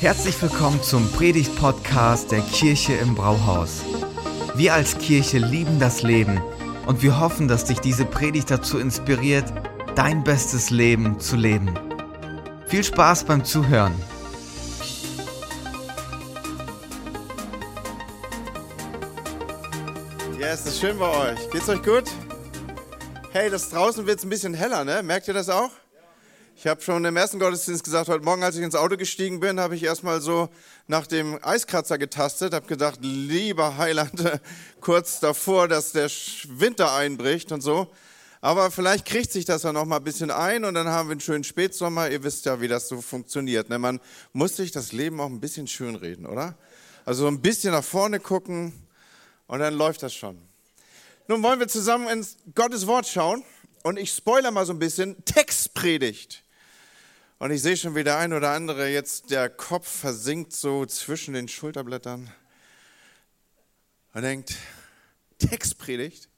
Herzlich willkommen zum Predigt-Podcast der Kirche im Brauhaus. Wir als Kirche lieben das Leben und wir hoffen, dass dich diese Predigt dazu inspiriert, dein bestes Leben zu leben. Viel Spaß beim Zuhören. Ja, yes, ist schön bei euch. Geht's euch gut? Hey, das draußen wird ein bisschen heller, ne? Merkt ihr das auch? Ich habe schon im ersten Gottesdienst gesagt, heute Morgen, als ich ins Auto gestiegen bin, habe ich erstmal so nach dem Eiskratzer getastet, habe gedacht, lieber Heiland, kurz davor, dass der Winter einbricht und so. Aber vielleicht kriegt sich das ja noch mal ein bisschen ein und dann haben wir einen schönen Spätsommer. Ihr wisst ja, wie das so funktioniert. Ne? Man muss sich das Leben auch ein bisschen schönreden, oder? Also ein bisschen nach vorne gucken und dann läuft das schon. Nun wollen wir zusammen ins Gottes Wort schauen und ich spoiler mal so ein bisschen. Textpredigt. Und ich sehe schon, wie der ein oder andere jetzt der Kopf versinkt so zwischen den Schulterblättern und denkt, Textpredigt?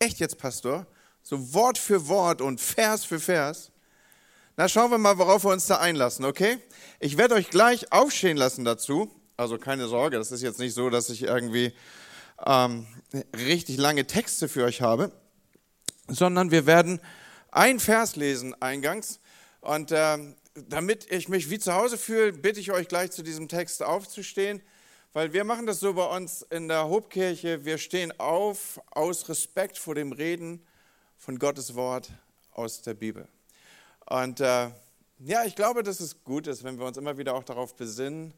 Echt jetzt, Pastor? So Wort für Wort und Vers für Vers? Na, schauen wir mal, worauf wir uns da einlassen, okay? Ich werde euch gleich aufstehen lassen dazu. Also keine Sorge, das ist jetzt nicht so, dass ich irgendwie ähm, richtig lange Texte für euch habe, sondern wir werden ein Vers lesen eingangs. Und äh, damit ich mich wie zu Hause fühle, bitte ich euch gleich zu diesem Text aufzustehen, weil wir machen das so bei uns in der Hobkirche. Wir stehen auf aus Respekt vor dem Reden von Gottes Wort aus der Bibel. Und äh, ja, ich glaube, dass es gut ist, wenn wir uns immer wieder auch darauf besinnen,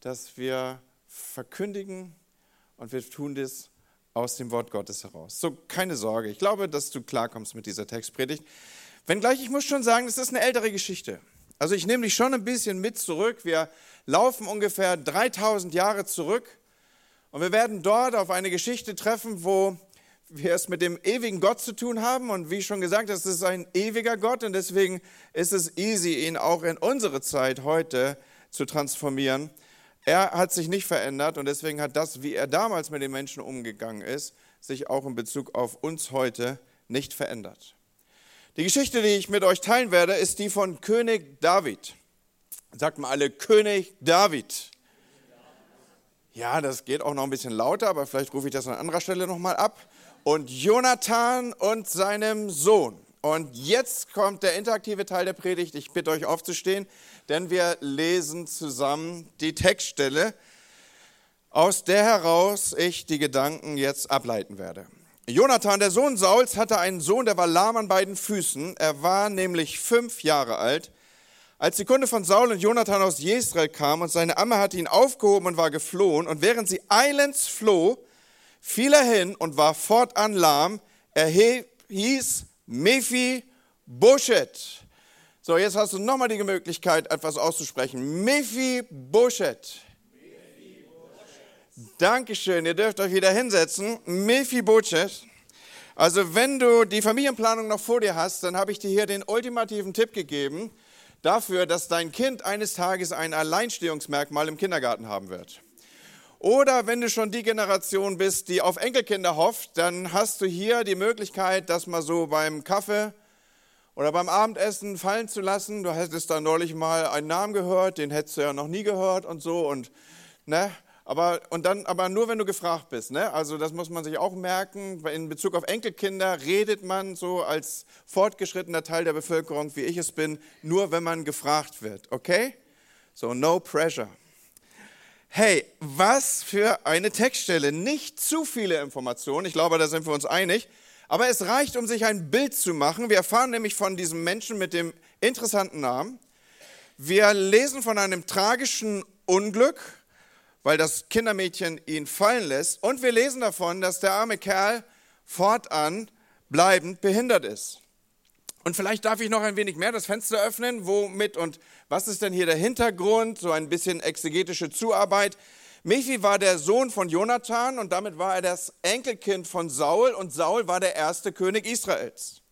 dass wir verkündigen und wir tun das aus dem Wort Gottes heraus. So, keine Sorge. Ich glaube, dass du klarkommst mit dieser Textpredigt. Wenngleich, ich muss schon sagen, es ist eine ältere Geschichte. Also ich nehme dich schon ein bisschen mit zurück. Wir laufen ungefähr 3000 Jahre zurück und wir werden dort auf eine Geschichte treffen, wo wir es mit dem ewigen Gott zu tun haben. Und wie schon gesagt, es ist ein ewiger Gott und deswegen ist es easy, ihn auch in unsere Zeit heute zu transformieren. Er hat sich nicht verändert und deswegen hat das, wie er damals mit den Menschen umgegangen ist, sich auch in Bezug auf uns heute nicht verändert. Die Geschichte, die ich mit euch teilen werde, ist die von König David. Sagt mal alle König David. Ja, das geht auch noch ein bisschen lauter, aber vielleicht rufe ich das an anderer Stelle nochmal ab. Und Jonathan und seinem Sohn. Und jetzt kommt der interaktive Teil der Predigt. Ich bitte euch aufzustehen, denn wir lesen zusammen die Textstelle, aus der heraus ich die Gedanken jetzt ableiten werde. Jonathan, der Sohn Sauls, hatte einen Sohn, der war lahm an beiden Füßen. Er war nämlich fünf Jahre alt. Als die Kunde von Saul und Jonathan aus Jesrael kam und seine Amme hatte ihn aufgehoben und war geflohen, und während sie eilends floh, fiel er hin und war fortan lahm. Er hieß Mephi Boshet. So, jetzt hast du nochmal die Möglichkeit, etwas auszusprechen. Mephi Boshet. Dankeschön, ihr dürft euch wieder hinsetzen. Mephibosheth. Also wenn du die Familienplanung noch vor dir hast, dann habe ich dir hier den ultimativen Tipp gegeben dafür, dass dein Kind eines Tages ein Alleinstehungsmerkmal im Kindergarten haben wird. Oder wenn du schon die Generation bist, die auf Enkelkinder hofft, dann hast du hier die Möglichkeit, das mal so beim Kaffee oder beim Abendessen fallen zu lassen. Du hättest da neulich mal einen Namen gehört, den hättest du ja noch nie gehört und so und ne, aber, und dann, aber nur, wenn du gefragt bist. Ne? Also das muss man sich auch merken. In Bezug auf Enkelkinder redet man so als fortgeschrittener Teil der Bevölkerung, wie ich es bin, nur wenn man gefragt wird. Okay? So, no pressure. Hey, was für eine Textstelle. Nicht zu viele Informationen. Ich glaube, da sind wir uns einig. Aber es reicht, um sich ein Bild zu machen. Wir erfahren nämlich von diesem Menschen mit dem interessanten Namen. Wir lesen von einem tragischen Unglück weil das Kindermädchen ihn fallen lässt. Und wir lesen davon, dass der arme Kerl fortan bleibend behindert ist. Und vielleicht darf ich noch ein wenig mehr das Fenster öffnen. Womit und was ist denn hier der Hintergrund? So ein bisschen exegetische Zuarbeit. Mephi war der Sohn von Jonathan und damit war er das Enkelkind von Saul und Saul war der erste König Israels.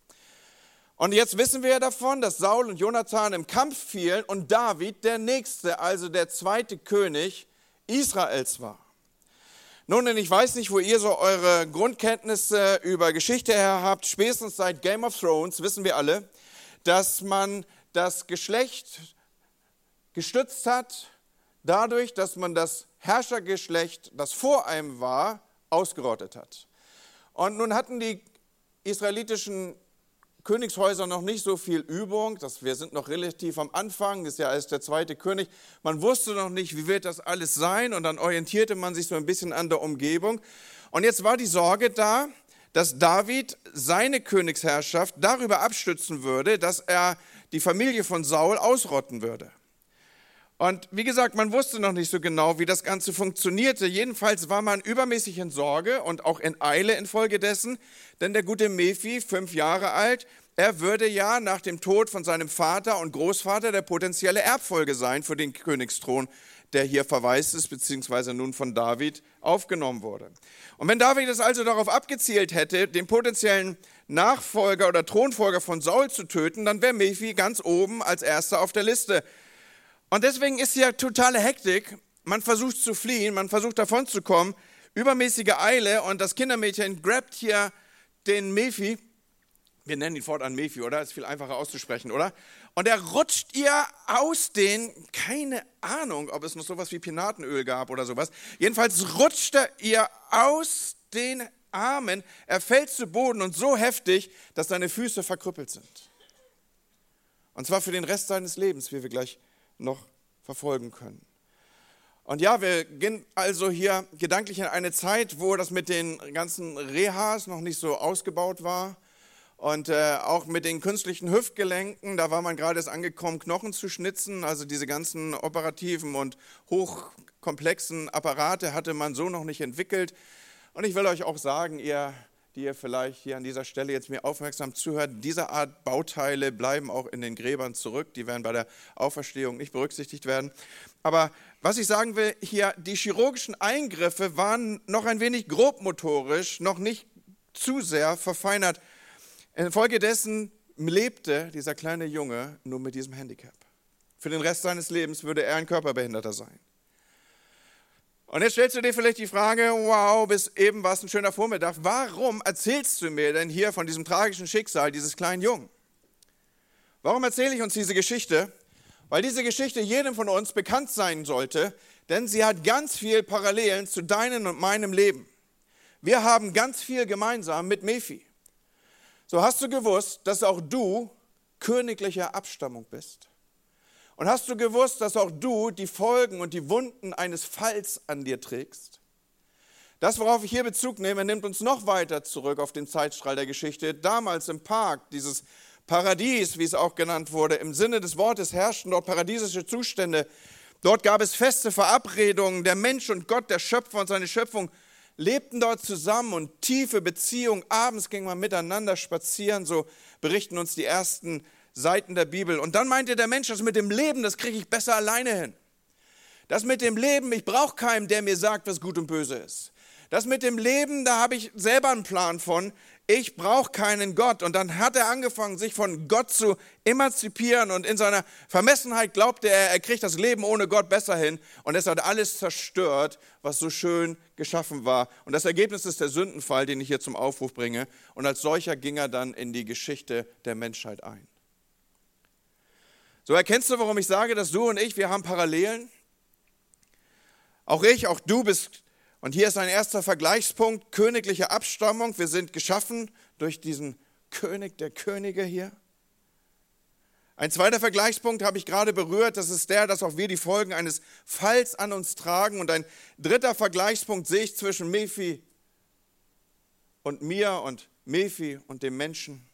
Und jetzt wissen wir davon, dass Saul und Jonathan im Kampf fielen und David, der nächste, also der zweite König, Israels war. Nun, denn ich weiß nicht, wo ihr so eure Grundkenntnisse über Geschichte her habt. Spätestens seit Game of Thrones wissen wir alle, dass man das Geschlecht gestützt hat dadurch, dass man das Herrschergeschlecht, das vor einem war, ausgerottet hat. Und nun hatten die israelitischen Königshäuser noch nicht so viel Übung. Das, wir sind noch relativ am Anfang, ist ja erst der zweite König. Man wusste noch nicht, wie wird das alles sein und dann orientierte man sich so ein bisschen an der Umgebung. Und jetzt war die Sorge da, dass David seine Königsherrschaft darüber abstützen würde, dass er die Familie von Saul ausrotten würde. Und wie gesagt, man wusste noch nicht so genau, wie das Ganze funktionierte. Jedenfalls war man übermäßig in Sorge und auch in Eile infolgedessen, denn der gute Mephi, fünf Jahre alt, er würde ja nach dem Tod von seinem Vater und Großvater der potenzielle Erbfolge sein für den Königsthron, der hier verweist ist, beziehungsweise nun von David aufgenommen wurde. Und wenn David es also darauf abgezielt hätte, den potenziellen Nachfolger oder Thronfolger von Saul zu töten, dann wäre Mephi ganz oben als erster auf der Liste und deswegen ist hier totale Hektik. Man versucht zu fliehen, man versucht davon zu kommen, übermäßige Eile und das Kindermädchen grabt hier den Mephi. Wir nennen ihn fortan Mephi, oder? Ist viel einfacher auszusprechen, oder? Und er rutscht ihr aus den, keine Ahnung, ob es noch sowas wie Pinatenöl gab oder sowas. Jedenfalls rutscht er ihr aus den Armen. Er fällt zu Boden und so heftig, dass seine Füße verkrüppelt sind. Und zwar für den Rest seines Lebens, wie wir gleich noch verfolgen können. Und ja, wir gehen also hier gedanklich in eine Zeit, wo das mit den ganzen Rehas noch nicht so ausgebaut war. Und äh, auch mit den künstlichen Hüftgelenken, da war man gerade erst angekommen, Knochen zu schnitzen. Also diese ganzen operativen und hochkomplexen Apparate hatte man so noch nicht entwickelt. Und ich will euch auch sagen, ihr die ihr vielleicht hier an dieser Stelle jetzt mir aufmerksam zuhört, diese Art Bauteile bleiben auch in den Gräbern zurück. Die werden bei der Auferstehung nicht berücksichtigt werden. Aber was ich sagen will, hier, die chirurgischen Eingriffe waren noch ein wenig grobmotorisch, noch nicht zu sehr verfeinert. Infolgedessen lebte dieser kleine Junge nur mit diesem Handicap. Für den Rest seines Lebens würde er ein Körperbehinderter sein. Und jetzt stellst du dir vielleicht die Frage, wow, bis eben war es ein schöner Vormittag, warum erzählst du mir denn hier von diesem tragischen Schicksal dieses kleinen Jungen? Warum erzähle ich uns diese Geschichte? Weil diese Geschichte jedem von uns bekannt sein sollte, denn sie hat ganz viel Parallelen zu deinem und meinem Leben. Wir haben ganz viel gemeinsam mit Mephi. So hast du gewusst, dass auch du königlicher Abstammung bist. Und hast du gewusst, dass auch du die Folgen und die Wunden eines Falls an dir trägst? Das, worauf ich hier Bezug nehme, nimmt uns noch weiter zurück auf den Zeitstrahl der Geschichte. Damals im Park, dieses Paradies, wie es auch genannt wurde, im Sinne des Wortes herrschten dort paradiesische Zustände. Dort gab es feste Verabredungen. Der Mensch und Gott, der Schöpfer und seine Schöpfung lebten dort zusammen und tiefe Beziehungen. Abends ging man miteinander spazieren, so berichten uns die ersten Seiten der Bibel. Und dann meinte der Mensch, das mit dem Leben, das kriege ich besser alleine hin. Das mit dem Leben, ich brauche keinen, der mir sagt, was gut und böse ist. Das mit dem Leben, da habe ich selber einen Plan von. Ich brauche keinen Gott. Und dann hat er angefangen, sich von Gott zu emanzipieren. Und in seiner Vermessenheit glaubte er, er kriegt das Leben ohne Gott besser hin. Und es hat alles zerstört, was so schön geschaffen war. Und das Ergebnis ist der Sündenfall, den ich hier zum Aufruf bringe. Und als solcher ging er dann in die Geschichte der Menschheit ein. So erkennst du, warum ich sage, dass du und ich, wir haben Parallelen. Auch ich, auch du bist, und hier ist ein erster Vergleichspunkt, königliche Abstammung. Wir sind geschaffen durch diesen König der Könige hier. Ein zweiter Vergleichspunkt habe ich gerade berührt, das ist der, dass auch wir die Folgen eines Falls an uns tragen. Und ein dritter Vergleichspunkt sehe ich zwischen Mephi und mir und Mephi und dem Menschen.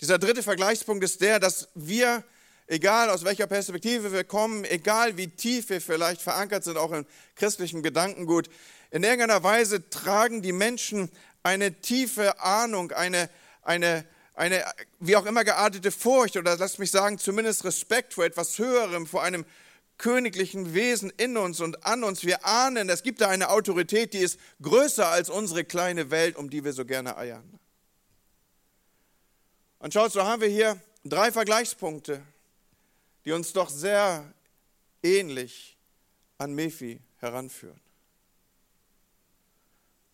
Dieser dritte Vergleichspunkt ist der, dass wir egal aus welcher Perspektive wir kommen, egal wie tief wir vielleicht verankert sind, auch im christlichen Gedankengut, in irgendeiner Weise tragen die Menschen eine tiefe Ahnung, eine, eine, eine wie auch immer geartete Furcht oder lasst mich sagen, zumindest Respekt vor etwas Höherem, vor einem königlichen Wesen in uns und an uns. Wir ahnen, es gibt da eine Autorität, die ist größer als unsere kleine Welt, um die wir so gerne eiern. Und schaut, so haben wir hier drei Vergleichspunkte die uns doch sehr ähnlich an Mephi heranführen.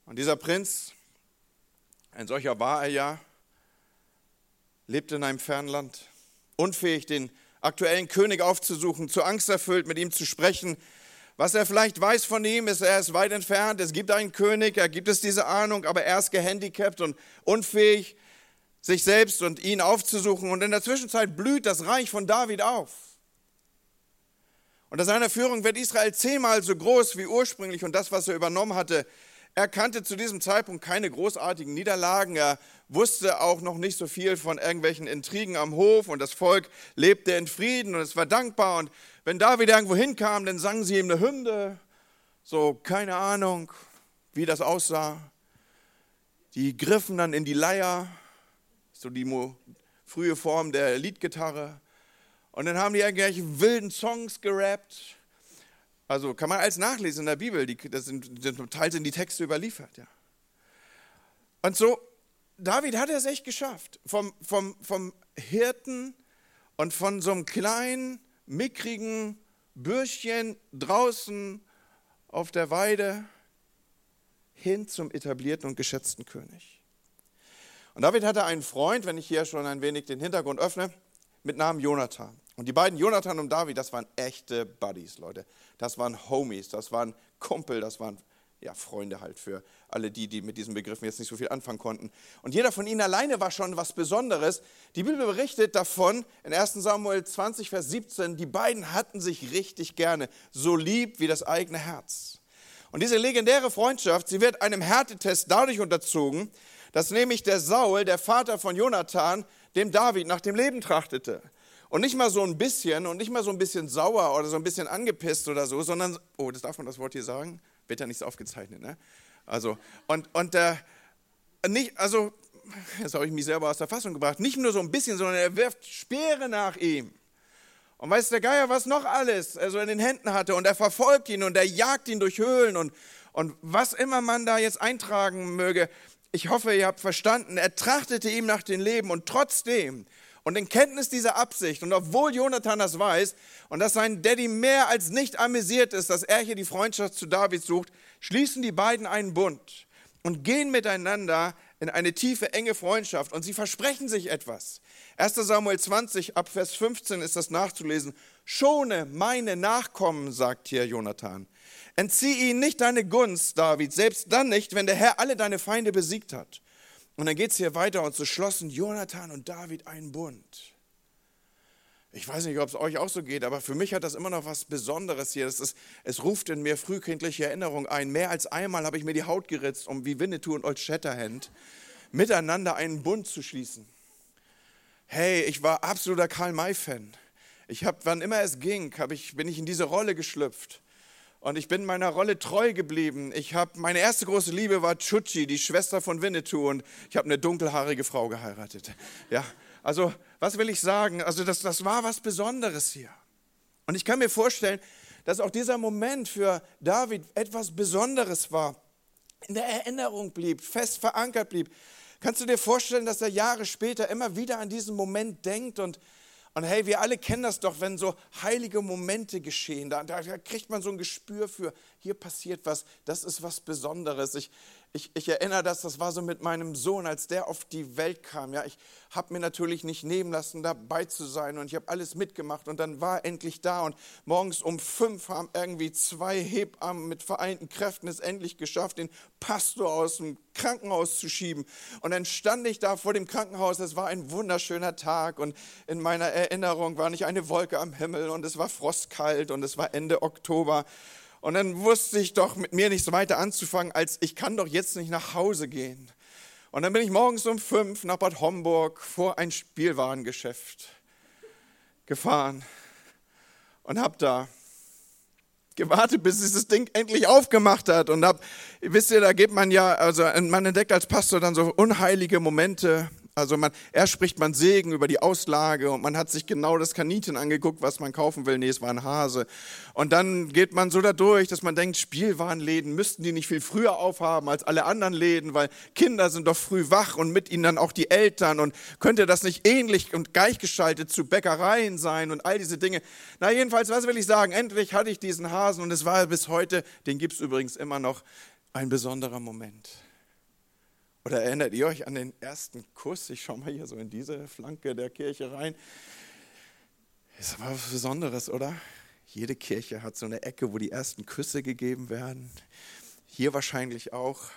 Und dieser Prinz, ein solcher war er ja, lebte in einem fernen Land, unfähig, den aktuellen König aufzusuchen, zu Angst erfüllt, mit ihm zu sprechen. Was er vielleicht weiß von ihm, ist, er ist weit entfernt. Es gibt einen König, er gibt es diese Ahnung, aber er ist gehandicapt und unfähig, sich selbst und ihn aufzusuchen. Und in der Zwischenzeit blüht das Reich von David auf. Unter seiner Führung wird Israel zehnmal so groß wie ursprünglich und das, was er übernommen hatte. Er kannte zu diesem Zeitpunkt keine großartigen Niederlagen. Er wusste auch noch nicht so viel von irgendwelchen Intrigen am Hof und das Volk lebte in Frieden und es war dankbar. Und wenn David irgendwo hinkam, dann sangen sie ihm eine Hymne. So, keine Ahnung, wie das aussah. Die griffen dann in die Leier, so die frühe Form der Liedgitarre. Und dann haben die irgendwelche wilden Songs gerappt. Also kann man alles nachlesen in der Bibel. Die, das sind, zum Teil sind die Texte überliefert. Ja. Und so, David hat es echt geschafft. Vom, vom, vom Hirten und von so einem kleinen, mickrigen Bürschchen draußen auf der Weide hin zum etablierten und geschätzten König. Und David hatte einen Freund, wenn ich hier schon ein wenig den Hintergrund öffne, mit Namen Jonathan. Und die beiden, Jonathan und David, das waren echte Buddies, Leute. Das waren Homies, das waren Kumpel, das waren ja, Freunde halt für alle die, die mit diesen Begriffen jetzt nicht so viel anfangen konnten. Und jeder von ihnen alleine war schon was Besonderes. Die Bibel berichtet davon in 1 Samuel 20, Vers 17, die beiden hatten sich richtig gerne, so lieb wie das eigene Herz. Und diese legendäre Freundschaft, sie wird einem Härtetest dadurch unterzogen, dass nämlich der Saul, der Vater von Jonathan, dem David nach dem Leben trachtete. Und nicht mal so ein bisschen und nicht mal so ein bisschen sauer oder so ein bisschen angepisst oder so, sondern, oh, das darf man das Wort hier sagen? Wird ja nicht so aufgezeichnet, ne? Also, und, und der, nicht, also, jetzt habe ich mich selber aus der Fassung gebracht, nicht nur so ein bisschen, sondern er wirft Speere nach ihm. Und weiß der Geier, was noch alles also in den Händen hatte. Und er verfolgt ihn und er jagt ihn durch Höhlen und, und was immer man da jetzt eintragen möge. Ich hoffe, ihr habt verstanden. Er trachtete ihm nach dem Leben und trotzdem und in Kenntnis dieser Absicht und obwohl Jonathan das weiß und dass sein Daddy mehr als nicht amüsiert ist, dass er hier die Freundschaft zu David sucht, schließen die beiden einen Bund und gehen miteinander in eine tiefe, enge Freundschaft und sie versprechen sich etwas. 1 Samuel 20 ab Vers 15 ist das nachzulesen. Schone meine Nachkommen, sagt hier Jonathan. Entzieh ihnen nicht deine Gunst, David, selbst dann nicht, wenn der Herr alle deine Feinde besiegt hat. Und dann geht es hier weiter und so schlossen Jonathan und David einen Bund. Ich weiß nicht, ob es euch auch so geht, aber für mich hat das immer noch was Besonderes hier. Ist, es ruft in mir frühkindliche Erinnerungen ein. Mehr als einmal habe ich mir die Haut geritzt, um wie Winnetou und Old Shatterhand miteinander einen Bund zu schließen. Hey, ich war absoluter Karl-May-Fan. Ich habe, wann immer es ging, ich, bin ich in diese Rolle geschlüpft. Und ich bin meiner Rolle treu geblieben. Ich habe meine erste große Liebe war Chuchi, die Schwester von Winnetou, und ich habe eine dunkelhaarige Frau geheiratet. Ja, also was will ich sagen? Also das, das war was Besonderes hier. Und ich kann mir vorstellen, dass auch dieser Moment für David etwas Besonderes war, in der Erinnerung blieb, fest verankert blieb. Kannst du dir vorstellen, dass er Jahre später immer wieder an diesen Moment denkt und und hey, wir alle kennen das doch, wenn so heilige Momente geschehen. Da, da, kriegt man so ein Gespür für, hier passiert was, das ist was Besonderes. Ich, ich, ich erinnere das, das war so mit meinem Sohn, als der auf die Welt kam. Ja, ich habe mir natürlich nicht nehmen lassen, dabei zu sein und ich habe alles mitgemacht und dann war er endlich da und morgens um fünf haben irgendwie zwei Hebammen mit vereinten Kräften es endlich geschafft, den Pastor aus dem Krankenhaus zu schieben. Und dann stand ich da vor dem Krankenhaus, es war ein wunderschöner Tag und in meiner Erinnerung war nicht eine Wolke am Himmel und es war frostkalt und es war Ende Oktober und dann wusste ich doch mit mir nichts weiter anzufangen, als ich kann doch jetzt nicht nach Hause gehen. Und dann bin ich morgens um fünf nach Bad Homburg vor ein Spielwarengeschäft gefahren und habe da gewartet, bis dieses Ding endlich aufgemacht hat und hab, wisst ihr, da geht man ja, also man entdeckt als Pastor dann so unheilige Momente also man, erst spricht man Segen über die Auslage und man hat sich genau das Kaninchen angeguckt, was man kaufen will. Nee, es war ein Hase. Und dann geht man so dadurch, dass man denkt, Spielwarenläden müssten die nicht viel früher aufhaben als alle anderen Läden, weil Kinder sind doch früh wach und mit ihnen dann auch die Eltern. Und könnte das nicht ähnlich und gleichgeschaltet zu Bäckereien sein und all diese Dinge? Na jedenfalls, was will ich sagen? Endlich hatte ich diesen Hasen und es war bis heute, den gibt es übrigens immer noch, ein besonderer Moment. Oder erinnert ihr euch an den ersten Kuss? Ich schaue mal hier so in diese Flanke der Kirche rein. Das war was Besonderes, oder? Jede Kirche hat so eine Ecke, wo die ersten Küsse gegeben werden. Hier wahrscheinlich auch.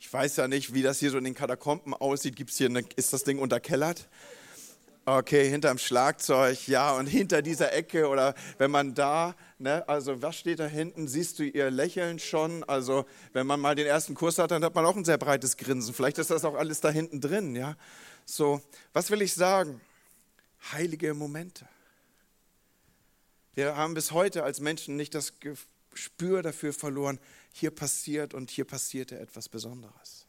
Ich weiß ja nicht, wie das hier so in den Katakomben aussieht. Gibt's hier eine, ist das Ding unterkellert? Okay, hinterm Schlagzeug, ja, und hinter dieser Ecke oder wenn man da, ne, also was steht da hinten? Siehst du ihr Lächeln schon? Also, wenn man mal den ersten Kurs hat, dann hat man auch ein sehr breites Grinsen. Vielleicht ist das auch alles da hinten drin, ja. So, was will ich sagen? Heilige Momente. Wir haben bis heute als Menschen nicht das Gespür dafür verloren, hier passiert und hier passierte etwas Besonderes.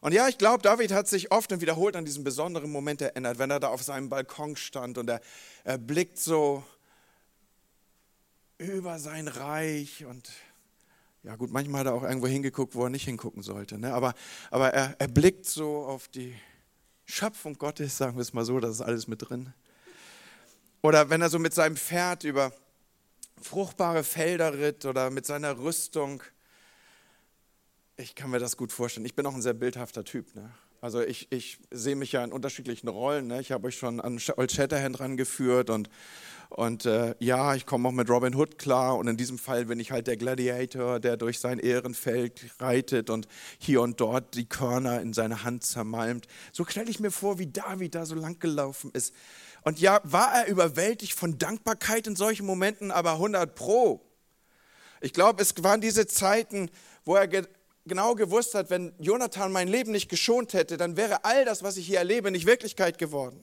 Und ja, ich glaube, David hat sich oft und wiederholt an diesen besonderen Moment erinnert, wenn er da auf seinem Balkon stand und er, er blickt so über sein Reich und ja gut, manchmal hat er auch irgendwo hingeguckt, wo er nicht hingucken sollte, ne? aber, aber er, er blickt so auf die Schöpfung Gottes, sagen wir es mal so, das ist alles mit drin. Oder wenn er so mit seinem Pferd über fruchtbare Felder ritt oder mit seiner Rüstung ich kann mir das gut vorstellen. Ich bin auch ein sehr bildhafter Typ. Ne? Also ich, ich sehe mich ja in unterschiedlichen Rollen. Ne? Ich habe euch schon an Old Shatterhand rangeführt und, und äh, ja, ich komme auch mit Robin Hood klar. Und in diesem Fall bin ich halt der Gladiator, der durch sein Ehrenfeld reitet und hier und dort die Körner in seine Hand zermalmt. So stelle ich mir vor, wie David da so lang gelaufen ist. Und ja, war er überwältigt von Dankbarkeit in solchen Momenten, aber 100 Pro. Ich glaube, es waren diese Zeiten, wo er genau gewusst hat, wenn Jonathan mein Leben nicht geschont hätte, dann wäre all das, was ich hier erlebe, nicht Wirklichkeit geworden.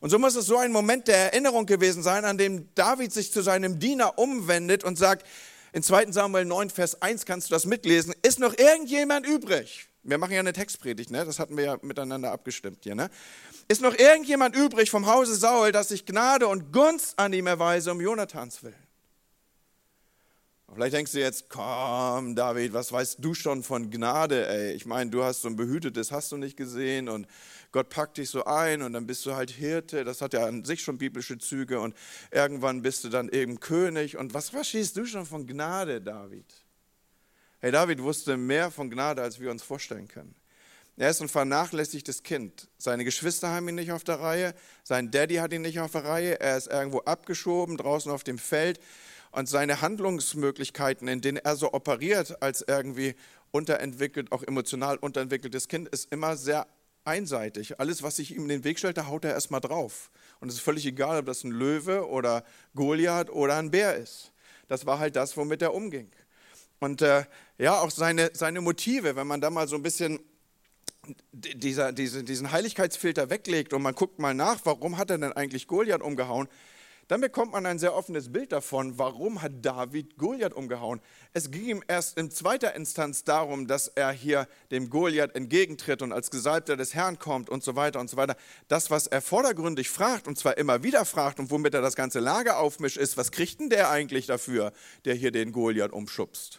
Und so muss es so ein Moment der Erinnerung gewesen sein, an dem David sich zu seinem Diener umwendet und sagt, in 2 Samuel 9, Vers 1 kannst du das mitlesen, ist noch irgendjemand übrig? Wir machen ja eine Textpredigt, ne? das hatten wir ja miteinander abgestimmt hier. Ne? Ist noch irgendjemand übrig vom Hause Saul, dass ich Gnade und Gunst an ihm erweise um Jonathans willen? Vielleicht denkst du jetzt, komm, David, was weißt du schon von Gnade, ey? Ich meine, du hast so ein behütetes, hast du nicht gesehen und Gott packt dich so ein und dann bist du halt Hirte. Das hat ja an sich schon biblische Züge und irgendwann bist du dann eben König. Und was verstehst du schon von Gnade, David? Hey, David wusste mehr von Gnade, als wir uns vorstellen können. Er ist ein vernachlässigtes Kind. Seine Geschwister haben ihn nicht auf der Reihe, sein Daddy hat ihn nicht auf der Reihe, er ist irgendwo abgeschoben, draußen auf dem Feld und seine Handlungsmöglichkeiten, in denen er so operiert als irgendwie unterentwickelt, auch emotional unterentwickeltes Kind, ist immer sehr einseitig. Alles, was sich ihm in den Weg stellt, da haut er erstmal drauf. Und es ist völlig egal, ob das ein Löwe oder Goliath oder ein Bär ist. Das war halt das, womit er umging. Und äh, ja, auch seine, seine Motive, wenn man da mal so ein bisschen dieser, diese, diesen Heiligkeitsfilter weglegt und man guckt mal nach, warum hat er denn eigentlich Goliath umgehauen, dann bekommt man ein sehr offenes Bild davon, warum hat David Goliath umgehauen. Es ging ihm erst in zweiter Instanz darum, dass er hier dem Goliath entgegentritt und als Gesalbter des Herrn kommt und so weiter und so weiter. Das, was er vordergründig fragt und zwar immer wieder fragt und womit er das ganze Lager aufmischt, ist, was kriegt denn der eigentlich dafür, der hier den Goliath umschubst?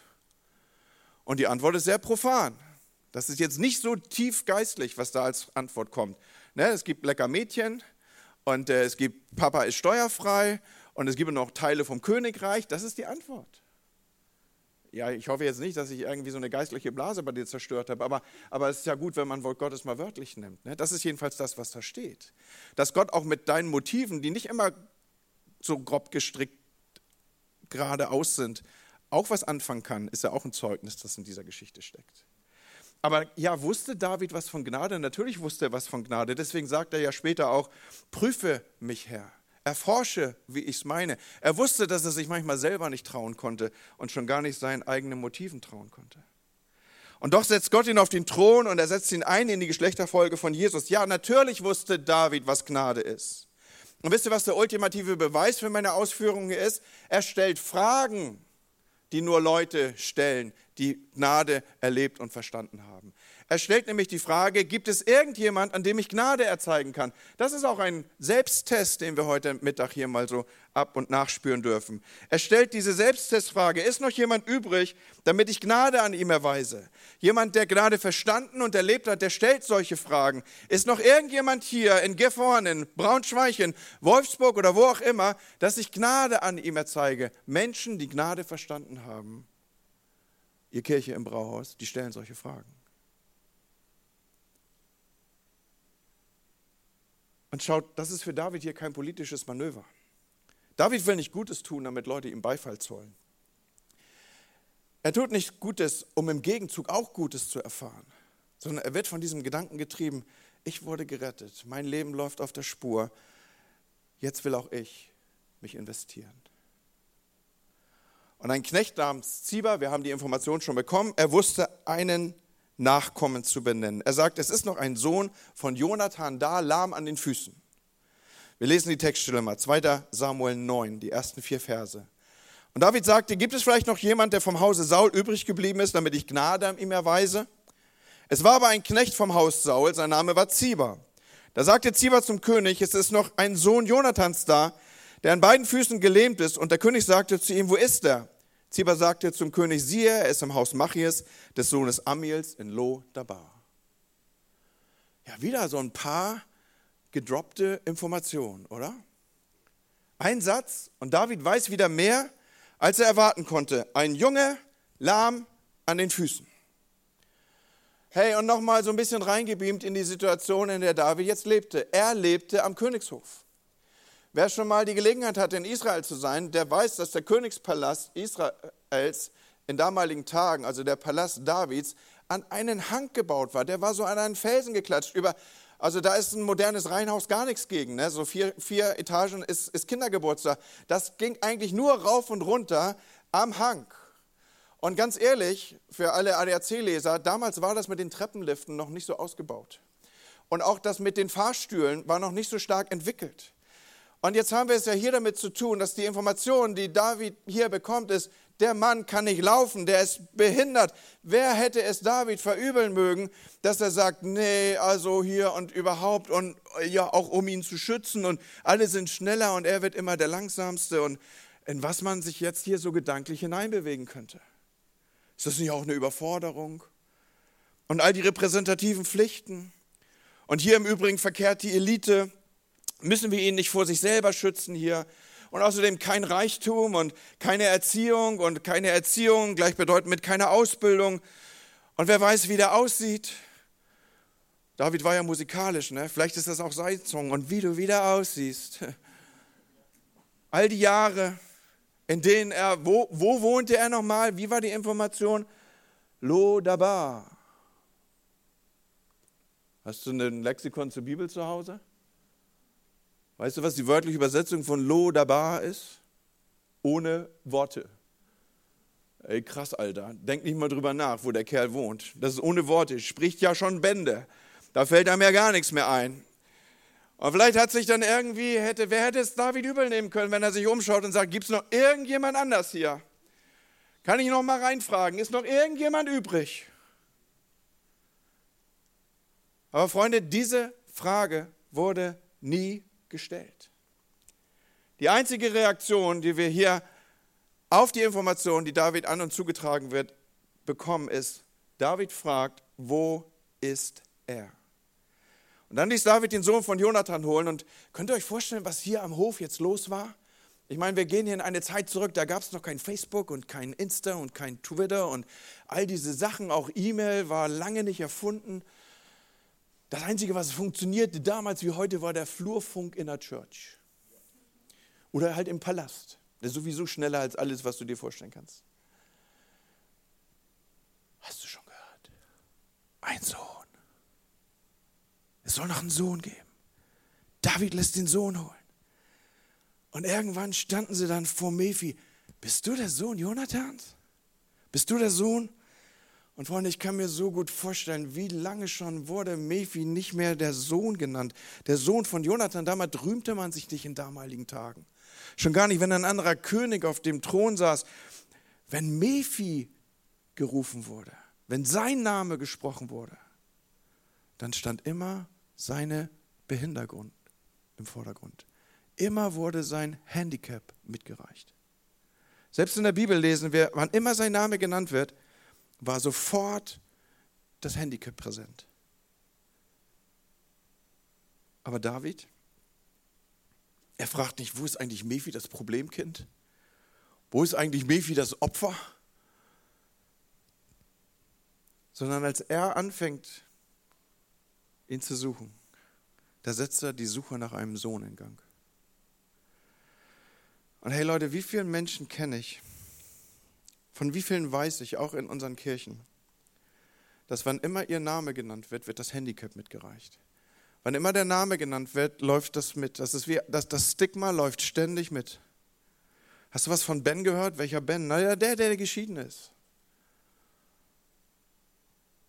Und die Antwort ist sehr profan. Das ist jetzt nicht so tief geistlich, was da als Antwort kommt. Ne, es gibt lecker Mädchen, und äh, es gibt, Papa ist steuerfrei und es gibt noch Teile vom Königreich. Das ist die Antwort. Ja, ich hoffe jetzt nicht, dass ich irgendwie so eine geistliche Blase bei dir zerstört habe, aber, aber es ist ja gut, wenn man Wort Gottes mal wörtlich nimmt. Ne? Das ist jedenfalls das, was da steht. Dass Gott auch mit deinen Motiven, die nicht immer so grob gestrickt geradeaus sind, auch was anfangen kann, ist ja auch ein Zeugnis, das in dieser Geschichte steckt. Aber ja, wusste David was von Gnade? Natürlich wusste er was von Gnade. Deswegen sagt er ja später auch, prüfe mich, Herr. Erforsche, wie ich es meine. Er wusste, dass er sich manchmal selber nicht trauen konnte und schon gar nicht seinen eigenen Motiven trauen konnte. Und doch setzt Gott ihn auf den Thron und er setzt ihn ein in die Geschlechterfolge von Jesus. Ja, natürlich wusste David, was Gnade ist. Und wisst ihr, was der ultimative Beweis für meine Ausführungen ist? Er stellt Fragen, die nur Leute stellen, die Gnade erlebt und verstanden haben. Er stellt nämlich die Frage, gibt es irgendjemand, an dem ich Gnade erzeigen kann? Das ist auch ein Selbsttest, den wir heute Mittag hier mal so ab und nachspüren dürfen. Er stellt diese Selbsttestfrage, ist noch jemand übrig, damit ich Gnade an ihm erweise? Jemand, der Gnade verstanden und erlebt hat, der stellt solche Fragen. Ist noch irgendjemand hier in Gifhorn, in Braunschweig, in Wolfsburg oder wo auch immer, dass ich Gnade an ihm erzeige? Menschen, die Gnade verstanden haben. Ihr Kirche im Brauhaus, die stellen solche Fragen. Und schaut, das ist für David hier kein politisches Manöver. David will nicht Gutes tun, damit Leute ihm Beifall zollen. Er tut nicht Gutes, um im Gegenzug auch Gutes zu erfahren, sondern er wird von diesem Gedanken getrieben, ich wurde gerettet, mein Leben läuft auf der Spur, jetzt will auch ich mich investieren. Und ein Knecht namens Ziba, wir haben die Information schon bekommen, er wusste einen Nachkommen zu benennen. Er sagt, es ist noch ein Sohn von Jonathan da, lahm an den Füßen. Wir lesen die Textstelle mal, 2. Samuel 9, die ersten vier Verse. Und David sagte, gibt es vielleicht noch jemand, der vom Hause Saul übrig geblieben ist, damit ich Gnade an ihm erweise? Es war aber ein Knecht vom Haus Saul, sein Name war Ziba. Da sagte Ziba zum König, es ist noch ein Sohn Jonathans da, der an beiden Füßen gelähmt ist. Und der König sagte zu ihm, wo ist er? Ziba sagte zum König, siehe, er ist im Haus Machias, des Sohnes Amiels in Lo Dabar. Ja, wieder so ein paar gedroppte Informationen, oder? Ein Satz und David weiß wieder mehr, als er erwarten konnte. Ein Junge, lahm an den Füßen. Hey, und nochmal so ein bisschen reingebeamt in die Situation, in der David jetzt lebte. Er lebte am Königshof. Wer schon mal die Gelegenheit hatte, in Israel zu sein, der weiß, dass der Königspalast Israels in damaligen Tagen, also der Palast Davids, an einen Hang gebaut war. Der war so an einen Felsen geklatscht. Über, also da ist ein modernes Reihenhaus gar nichts gegen. Ne? So vier, vier Etagen ist, ist Kindergeburtstag. Das ging eigentlich nur rauf und runter am Hang. Und ganz ehrlich, für alle ADAC-Leser, damals war das mit den Treppenliften noch nicht so ausgebaut. Und auch das mit den Fahrstühlen war noch nicht so stark entwickelt. Und jetzt haben wir es ja hier damit zu tun, dass die Information, die David hier bekommt, ist, der Mann kann nicht laufen, der ist behindert. Wer hätte es David verübeln mögen, dass er sagt, nee, also hier und überhaupt und ja, auch um ihn zu schützen und alle sind schneller und er wird immer der Langsamste und in was man sich jetzt hier so gedanklich hineinbewegen könnte. Ist das nicht auch eine Überforderung? Und all die repräsentativen Pflichten. Und hier im Übrigen verkehrt die Elite müssen wir ihn nicht vor sich selber schützen hier. Und außerdem kein Reichtum und keine Erziehung und keine Erziehung gleichbedeutend mit keiner Ausbildung. Und wer weiß, wie der aussieht. David war ja musikalisch, ne? Vielleicht ist das auch sein Song. Und wie du wieder aussiehst. All die Jahre, in denen er, wo, wo wohnte er nochmal? Wie war die Information? Lodabar. Hast du ein Lexikon zur Bibel zu Hause? Weißt du, was die wörtliche Übersetzung von Lo Dabar ist? Ohne Worte. Ey, krass, Alter. Denk nicht mal drüber nach, wo der Kerl wohnt. Das ist ohne Worte. Spricht ja schon Bände. Da fällt einem ja gar nichts mehr ein. Und vielleicht hat sich dann irgendwie, hätte, wer hätte es David übel nehmen können, wenn er sich umschaut und sagt, gibt es noch irgendjemand anders hier? Kann ich noch mal reinfragen, ist noch irgendjemand übrig? Aber Freunde, diese Frage wurde nie gestellt. Die einzige Reaktion, die wir hier auf die Information, die David an und zugetragen wird, bekommen, ist, David fragt, wo ist er? Und dann ließ David den Sohn von Jonathan holen. Und könnt ihr euch vorstellen, was hier am Hof jetzt los war? Ich meine, wir gehen hier in eine Zeit zurück, da gab es noch kein Facebook und kein Insta und kein Twitter und all diese Sachen, auch E-Mail war lange nicht erfunden. Das Einzige, was funktionierte damals wie heute, war der Flurfunk in der Church. Oder halt im Palast. Der ist sowieso schneller als alles, was du dir vorstellen kannst. Hast du schon gehört? Ein Sohn. Es soll noch einen Sohn geben. David lässt den Sohn holen. Und irgendwann standen sie dann vor Mephi. Bist du der Sohn Jonathans? Bist du der Sohn und Freunde, ich kann mir so gut vorstellen, wie lange schon wurde Mephi nicht mehr der Sohn genannt. Der Sohn von Jonathan, damals rühmte man sich nicht in damaligen Tagen. Schon gar nicht, wenn ein anderer König auf dem Thron saß. Wenn Mephi gerufen wurde, wenn sein Name gesprochen wurde, dann stand immer seine Behinderung im Vordergrund. Immer wurde sein Handicap mitgereicht. Selbst in der Bibel lesen wir, wann immer sein Name genannt wird, war sofort das Handicap präsent. Aber David, er fragt nicht, wo ist eigentlich Mephi das Problemkind? Wo ist eigentlich Mephi das Opfer? Sondern als er anfängt, ihn zu suchen, da setzt er die Suche nach einem Sohn in Gang. Und hey Leute, wie viele Menschen kenne ich? Von wie vielen weiß ich, auch in unseren Kirchen, dass wann immer ihr Name genannt wird, wird das Handicap mitgereicht. Wann immer der Name genannt wird, läuft das mit. Das, ist wie, das, das Stigma läuft ständig mit. Hast du was von Ben gehört? Welcher Ben? Naja, der, der geschieden ist.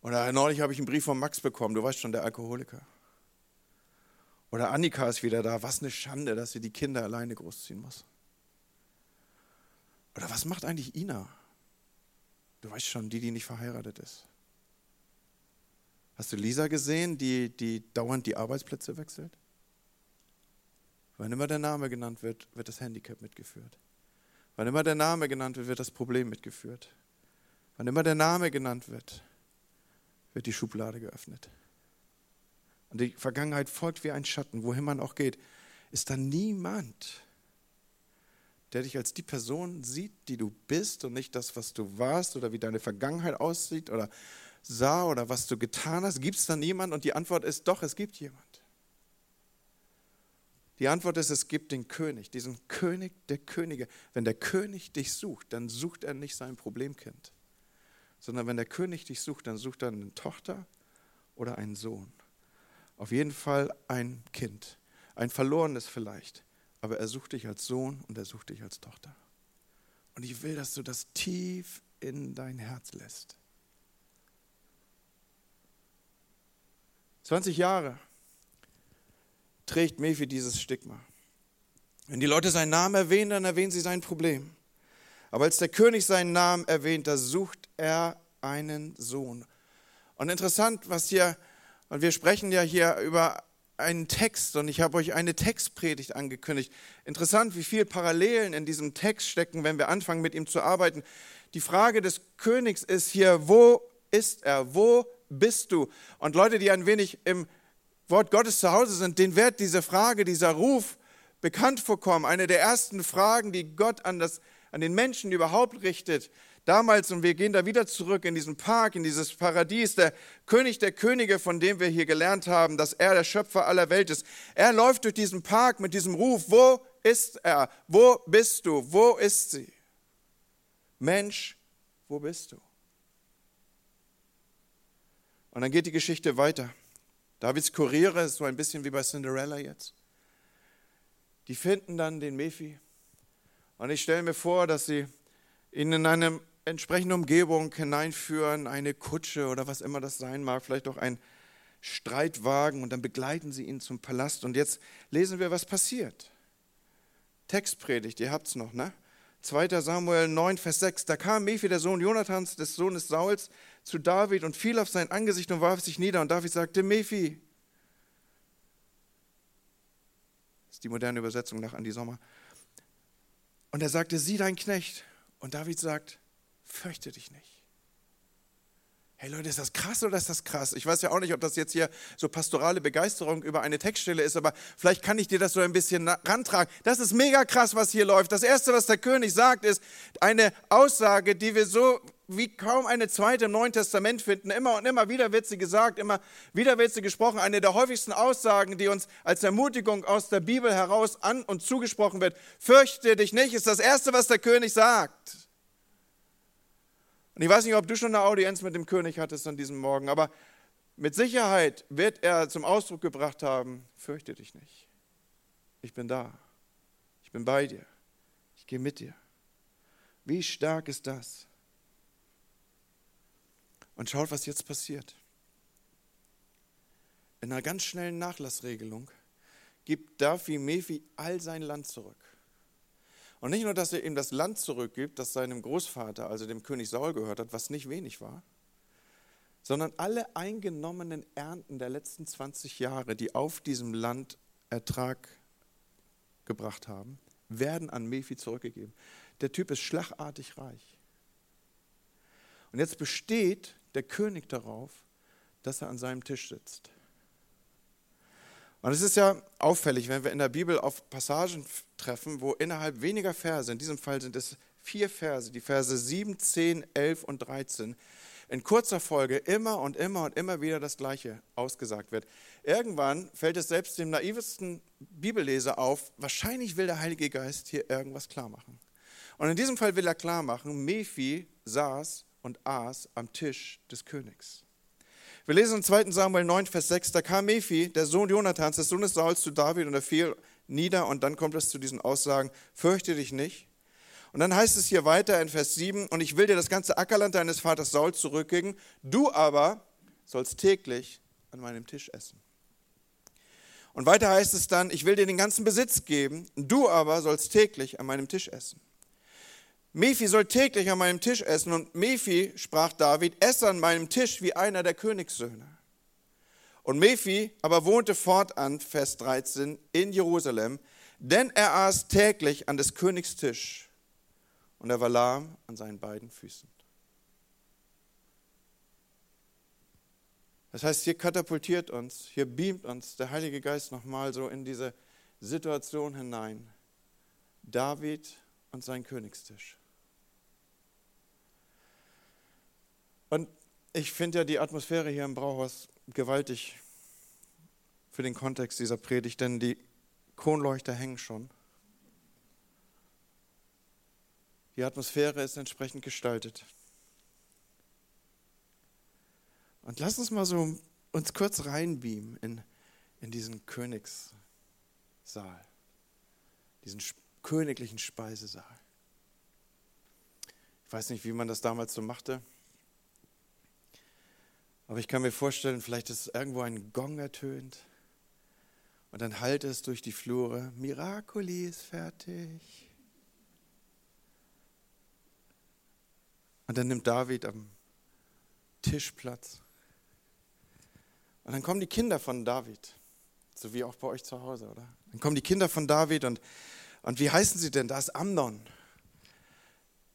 Oder neulich habe ich einen Brief von Max bekommen, du weißt schon, der Alkoholiker. Oder Annika ist wieder da. Was eine Schande, dass sie die Kinder alleine großziehen muss. Oder was macht eigentlich Ina? Du weißt schon, die, die nicht verheiratet ist. Hast du Lisa gesehen, die, die dauernd die Arbeitsplätze wechselt? Wann immer der Name genannt wird, wird das Handicap mitgeführt. Wann immer der Name genannt wird, wird das Problem mitgeführt. Wann immer der Name genannt wird, wird die Schublade geöffnet. Und die Vergangenheit folgt wie ein Schatten, wohin man auch geht. Ist da niemand, der dich als die Person sieht, die du bist und nicht das, was du warst oder wie deine Vergangenheit aussieht oder sah oder was du getan hast? Gibt es da niemand? Und die Antwort ist doch, es gibt jemand. Die Antwort ist, es gibt den König, diesen König der Könige. Wenn der König dich sucht, dann sucht er nicht sein Problemkind, sondern wenn der König dich sucht, dann sucht er eine Tochter oder einen Sohn. Auf jeden Fall ein Kind, ein verlorenes vielleicht, aber er sucht dich als Sohn und er sucht dich als Tochter. Und ich will, dass du das tief in dein Herz lässt. 20 Jahre trägt Mephi dieses Stigma. Wenn die Leute seinen Namen erwähnen, dann erwähnen sie sein Problem. Aber als der König seinen Namen erwähnt, da sucht er einen Sohn. Und interessant, was hier, und wir sprechen ja hier über einen Text und ich habe euch eine Textpredigt angekündigt. Interessant, wie viele Parallelen in diesem Text stecken, wenn wir anfangen mit ihm zu arbeiten. Die Frage des Königs ist hier, wo ist er? Wo bist du? Und Leute, die ein wenig im Wort Gottes zu Hause sind, denen wird diese Frage, dieser Ruf bekannt vorkommen. Eine der ersten Fragen, die Gott an, das, an den Menschen überhaupt richtet. Damals, und wir gehen da wieder zurück in diesen Park, in dieses Paradies, der König der Könige, von dem wir hier gelernt haben, dass er der Schöpfer aller Welt ist. Er läuft durch diesen Park mit diesem Ruf, wo ist er? Wo bist du? Wo ist sie? Mensch, wo bist du? Und dann geht die Geschichte weiter. Davids Kuriere ist so ein bisschen wie bei Cinderella jetzt. Die finden dann den Mephi. Und ich stelle mir vor, dass sie ihn in eine entsprechende Umgebung hineinführen, eine Kutsche oder was immer das sein mag, vielleicht auch ein Streitwagen und dann begleiten sie ihn zum Palast. Und jetzt lesen wir, was passiert. Textpredigt, ihr habt es noch, ne? 2. Samuel 9, Vers 6. Da kam Mephi, der Sohn Jonathans, des Sohnes Sauls, zu David und fiel auf sein Angesicht und warf sich nieder. Und David sagte, Mephi. Das ist die moderne Übersetzung nach Andi Sommer. Und er sagte, sieh dein Knecht. Und David sagt, fürchte dich nicht. Hey Leute, ist das krass oder ist das krass? Ich weiß ja auch nicht, ob das jetzt hier so pastorale Begeisterung über eine Textstelle ist, aber vielleicht kann ich dir das so ein bisschen rantragen. Das ist mega krass, was hier läuft. Das Erste, was der König sagt, ist eine Aussage, die wir so wie kaum eine zweite im Neuen Testament finden. Immer und immer wieder wird sie gesagt, immer wieder wird sie gesprochen. Eine der häufigsten Aussagen, die uns als Ermutigung aus der Bibel heraus an und zugesprochen wird. Fürchte dich nicht, ist das Erste, was der König sagt. Und ich weiß nicht, ob du schon eine Audienz mit dem König hattest an diesem Morgen, aber mit Sicherheit wird er zum Ausdruck gebracht haben, fürchte dich nicht. Ich bin da. Ich bin bei dir. Ich gehe mit dir. Wie stark ist das? Und schaut, was jetzt passiert. In einer ganz schnellen Nachlassregelung gibt Davi Mephi all sein Land zurück. Und nicht nur, dass er ihm das Land zurückgibt, das seinem Großvater, also dem König Saul, gehört hat, was nicht wenig war, sondern alle eingenommenen Ernten der letzten 20 Jahre, die auf diesem Land Ertrag gebracht haben, werden an Mephi zurückgegeben. Der Typ ist schlagartig reich. Und jetzt besteht der König darauf, dass er an seinem Tisch sitzt. Und es ist ja auffällig, wenn wir in der Bibel auf Passagen treffen, wo innerhalb weniger Verse, in diesem Fall sind es vier Verse, die Verse 7, 10, 11 und 13, in kurzer Folge immer und immer und immer wieder das Gleiche ausgesagt wird. Irgendwann fällt es selbst dem naivesten Bibelleser auf, wahrscheinlich will der Heilige Geist hier irgendwas klar machen. Und in diesem Fall will er klar machen, Mephi saß und aß am Tisch des Königs. Wir lesen in 2. Samuel 9, Vers 6, da kam Mephi, der Sohn Jonathans, des Sohnes Sauls, zu David und er fiel nieder und dann kommt es zu diesen Aussagen, fürchte dich nicht. Und dann heißt es hier weiter in Vers 7, und ich will dir das ganze Ackerland deines Vaters Saul zurückgeben, du aber sollst täglich an meinem Tisch essen. Und weiter heißt es dann, ich will dir den ganzen Besitz geben, du aber sollst täglich an meinem Tisch essen. Mephi soll täglich an meinem Tisch essen und Mephi, sprach David, esse an meinem Tisch wie einer der Königssöhne. Und Mephi aber wohnte fortan, Vers 13, in Jerusalem, denn er aß täglich an des Königs Tisch und er war lahm an seinen beiden Füßen. Das heißt, hier katapultiert uns, hier beamt uns der Heilige Geist nochmal so in diese Situation hinein. David und sein Königstisch. Und ich finde ja die Atmosphäre hier im Brauhaus gewaltig für den Kontext dieser Predigt, denn die Kronleuchter hängen schon. Die Atmosphäre ist entsprechend gestaltet. Und lass uns mal so uns kurz reinbeamen in, in diesen Königssaal, diesen königlichen Speisesaal. Ich weiß nicht, wie man das damals so machte. Aber ich kann mir vorstellen, vielleicht ist irgendwo ein Gong ertönt und dann hallt es durch die Flure, Miracoli ist fertig. Und dann nimmt David am Tisch Platz. Und dann kommen die Kinder von David, so wie auch bei euch zu Hause, oder? Dann kommen die Kinder von David und, und wie heißen sie denn? Da ist Amnon,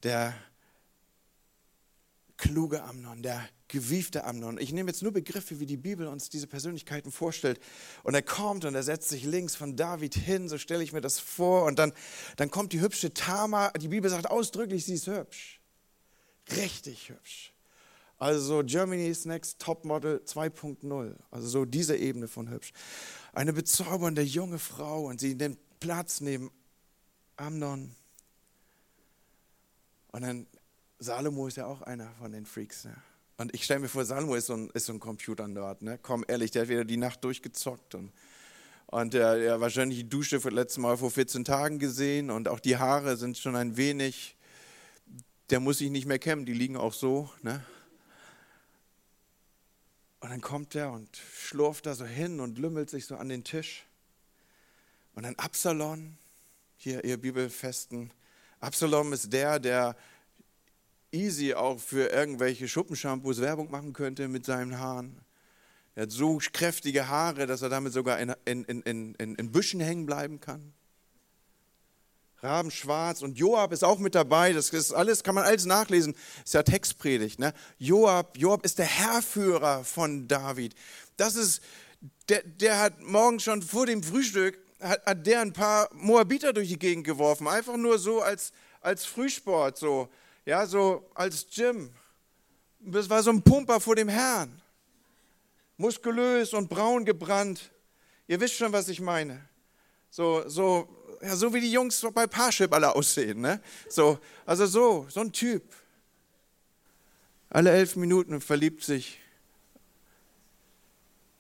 der kluge Amnon, der gewiefte Amnon. Ich nehme jetzt nur Begriffe, wie die Bibel uns diese Persönlichkeiten vorstellt. Und er kommt und er setzt sich links von David hin, so stelle ich mir das vor. Und dann, dann kommt die hübsche Tama. Die Bibel sagt ausdrücklich, sie ist hübsch. Richtig hübsch. Also Germany's Next Topmodel 2.0. Also so diese Ebene von hübsch. Eine bezaubernde junge Frau und sie nimmt Platz neben Amnon. Und dann Salomo ist ja auch einer von den Freaks. Ne? Und ich stelle mir vor, Salomo ist so ein, ist so ein Computer-Nerd. Ne? Komm, ehrlich, der hat wieder die Nacht durchgezockt. Und, und der, der wahrscheinlich die Dusche das letzte Mal vor 14 Tagen gesehen. Und auch die Haare sind schon ein wenig, der muss sich nicht mehr kämmen, die liegen auch so. Ne? Und dann kommt er und schlurft da so hin und lümmelt sich so an den Tisch. Und dann Absalom, hier ihr Bibelfesten. Absalom ist der, der easy auch für irgendwelche Schuppenshampoos Werbung machen könnte mit seinen Haaren. Er hat so kräftige Haare, dass er damit sogar in, in, in, in, in Büschen hängen bleiben kann. Rabenschwarz und Joab ist auch mit dabei. Das ist alles, kann man alles nachlesen. Ist ja Textpredigt. Ne? Joab, Joab ist der Herrführer von David. Das ist, der, der hat morgen schon vor dem Frühstück hat, hat der ein paar Moabiter durch die Gegend geworfen. Einfach nur so als, als Frühsport. So ja, so als Jim. Das war so ein Pumper vor dem Herrn. Muskulös und braun gebrannt. Ihr wisst schon, was ich meine. So, so, ja, so wie die Jungs bei Parship alle aussehen. Ne? So, also so, so ein Typ. Alle elf Minuten verliebt sich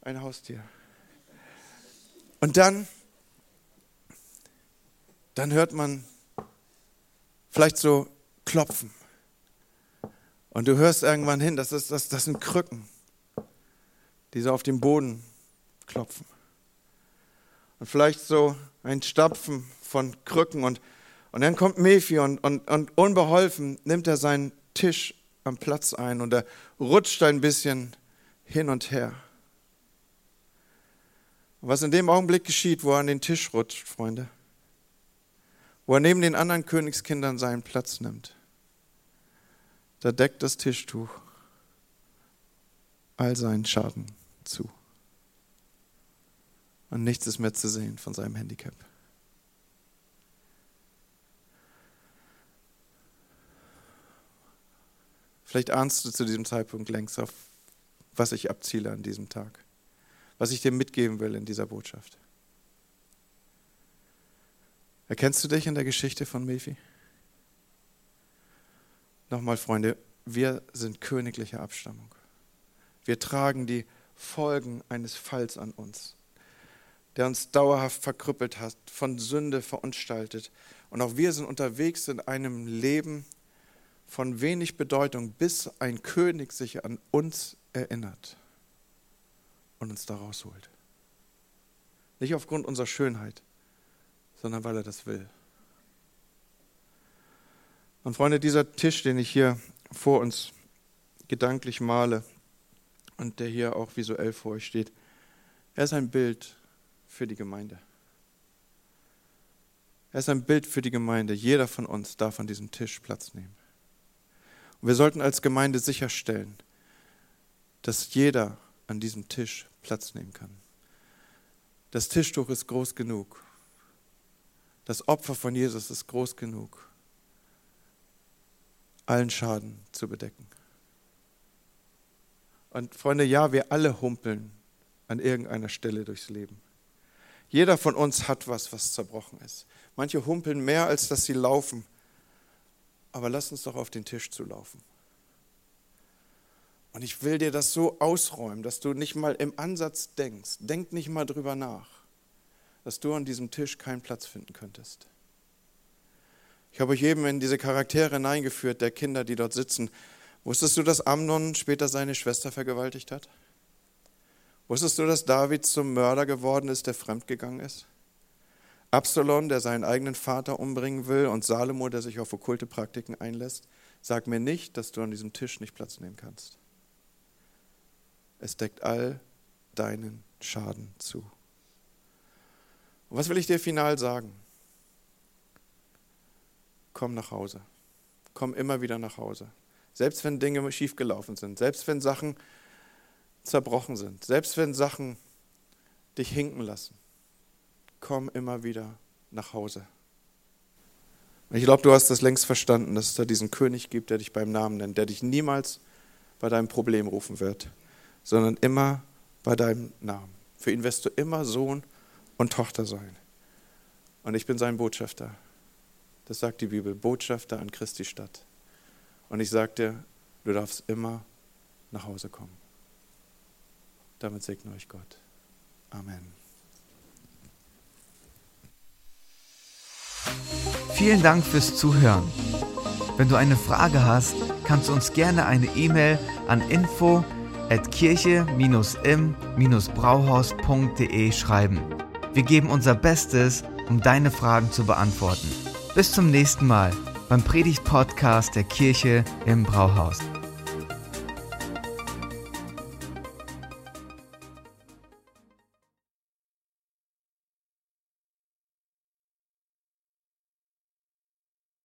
ein Haustier. Und dann, dann hört man vielleicht so klopfen. Und du hörst irgendwann hin, das, ist, das, das sind Krücken, die so auf dem Boden klopfen. Und vielleicht so ein Stapfen von Krücken. Und, und dann kommt Mephi und, und, und unbeholfen nimmt er seinen Tisch am Platz ein und er rutscht ein bisschen hin und her. Und was in dem Augenblick geschieht, wo er an den Tisch rutscht, Freunde, wo er neben den anderen Königskindern seinen Platz nimmt. Da deckt das Tischtuch all seinen Schaden zu. Und nichts ist mehr zu sehen von seinem Handicap. Vielleicht ahnst du zu diesem Zeitpunkt längst auf, was ich abziele an diesem Tag, was ich dir mitgeben will in dieser Botschaft. Erkennst du dich in der Geschichte von Mephi? Nochmal, Freunde, wir sind königlicher Abstammung. Wir tragen die Folgen eines Falls an uns, der uns dauerhaft verkrüppelt hat, von Sünde verunstaltet. Und auch wir sind unterwegs in einem Leben von wenig Bedeutung, bis ein König sich an uns erinnert und uns da rausholt. Nicht aufgrund unserer Schönheit, sondern weil er das will. Und Freunde, dieser Tisch, den ich hier vor uns gedanklich male und der hier auch visuell vor euch steht, er ist ein Bild für die Gemeinde. Er ist ein Bild für die Gemeinde. Jeder von uns darf an diesem Tisch Platz nehmen. Und wir sollten als Gemeinde sicherstellen, dass jeder an diesem Tisch Platz nehmen kann. Das Tischtuch ist groß genug. Das Opfer von Jesus ist groß genug allen Schaden zu bedecken. Und Freunde, ja, wir alle humpeln an irgendeiner Stelle durchs Leben. Jeder von uns hat was, was zerbrochen ist. Manche humpeln mehr, als dass sie laufen. Aber lass uns doch auf den Tisch zu laufen. Und ich will dir das so ausräumen, dass du nicht mal im Ansatz denkst, denk nicht mal drüber nach, dass du an diesem Tisch keinen Platz finden könntest. Ich habe euch eben in diese Charaktere hineingeführt, der Kinder, die dort sitzen. Wusstest du, dass Amnon später seine Schwester vergewaltigt hat? Wusstest du, dass David zum Mörder geworden ist, der fremdgegangen ist? Absalom, der seinen eigenen Vater umbringen will, und Salomo, der sich auf okkulte Praktiken einlässt. Sag mir nicht, dass du an diesem Tisch nicht Platz nehmen kannst. Es deckt all deinen Schaden zu. Und was will ich dir final sagen? komm nach Hause. Komm immer wieder nach Hause. Selbst wenn Dinge schiefgelaufen sind, selbst wenn Sachen zerbrochen sind, selbst wenn Sachen dich hinken lassen, komm immer wieder nach Hause. ich glaube, du hast das längst verstanden, dass es da diesen König gibt, der dich beim Namen nennt, der dich niemals bei deinem Problem rufen wird, sondern immer bei deinem Namen. Für ihn wirst du immer Sohn und Tochter sein. Und ich bin sein Botschafter. Das sagt die Bibel, Botschafter an Christi Stadt. Und ich sagte, du darfst immer nach Hause kommen. Damit segne euch Gott. Amen. Vielen Dank fürs Zuhören. Wenn du eine Frage hast, kannst du uns gerne eine E-Mail an info at kirche-im-brauhaus.de schreiben. Wir geben unser Bestes, um deine Fragen zu beantworten. Bis zum nächsten Mal beim Predigt-Podcast der Kirche im Brauhaus.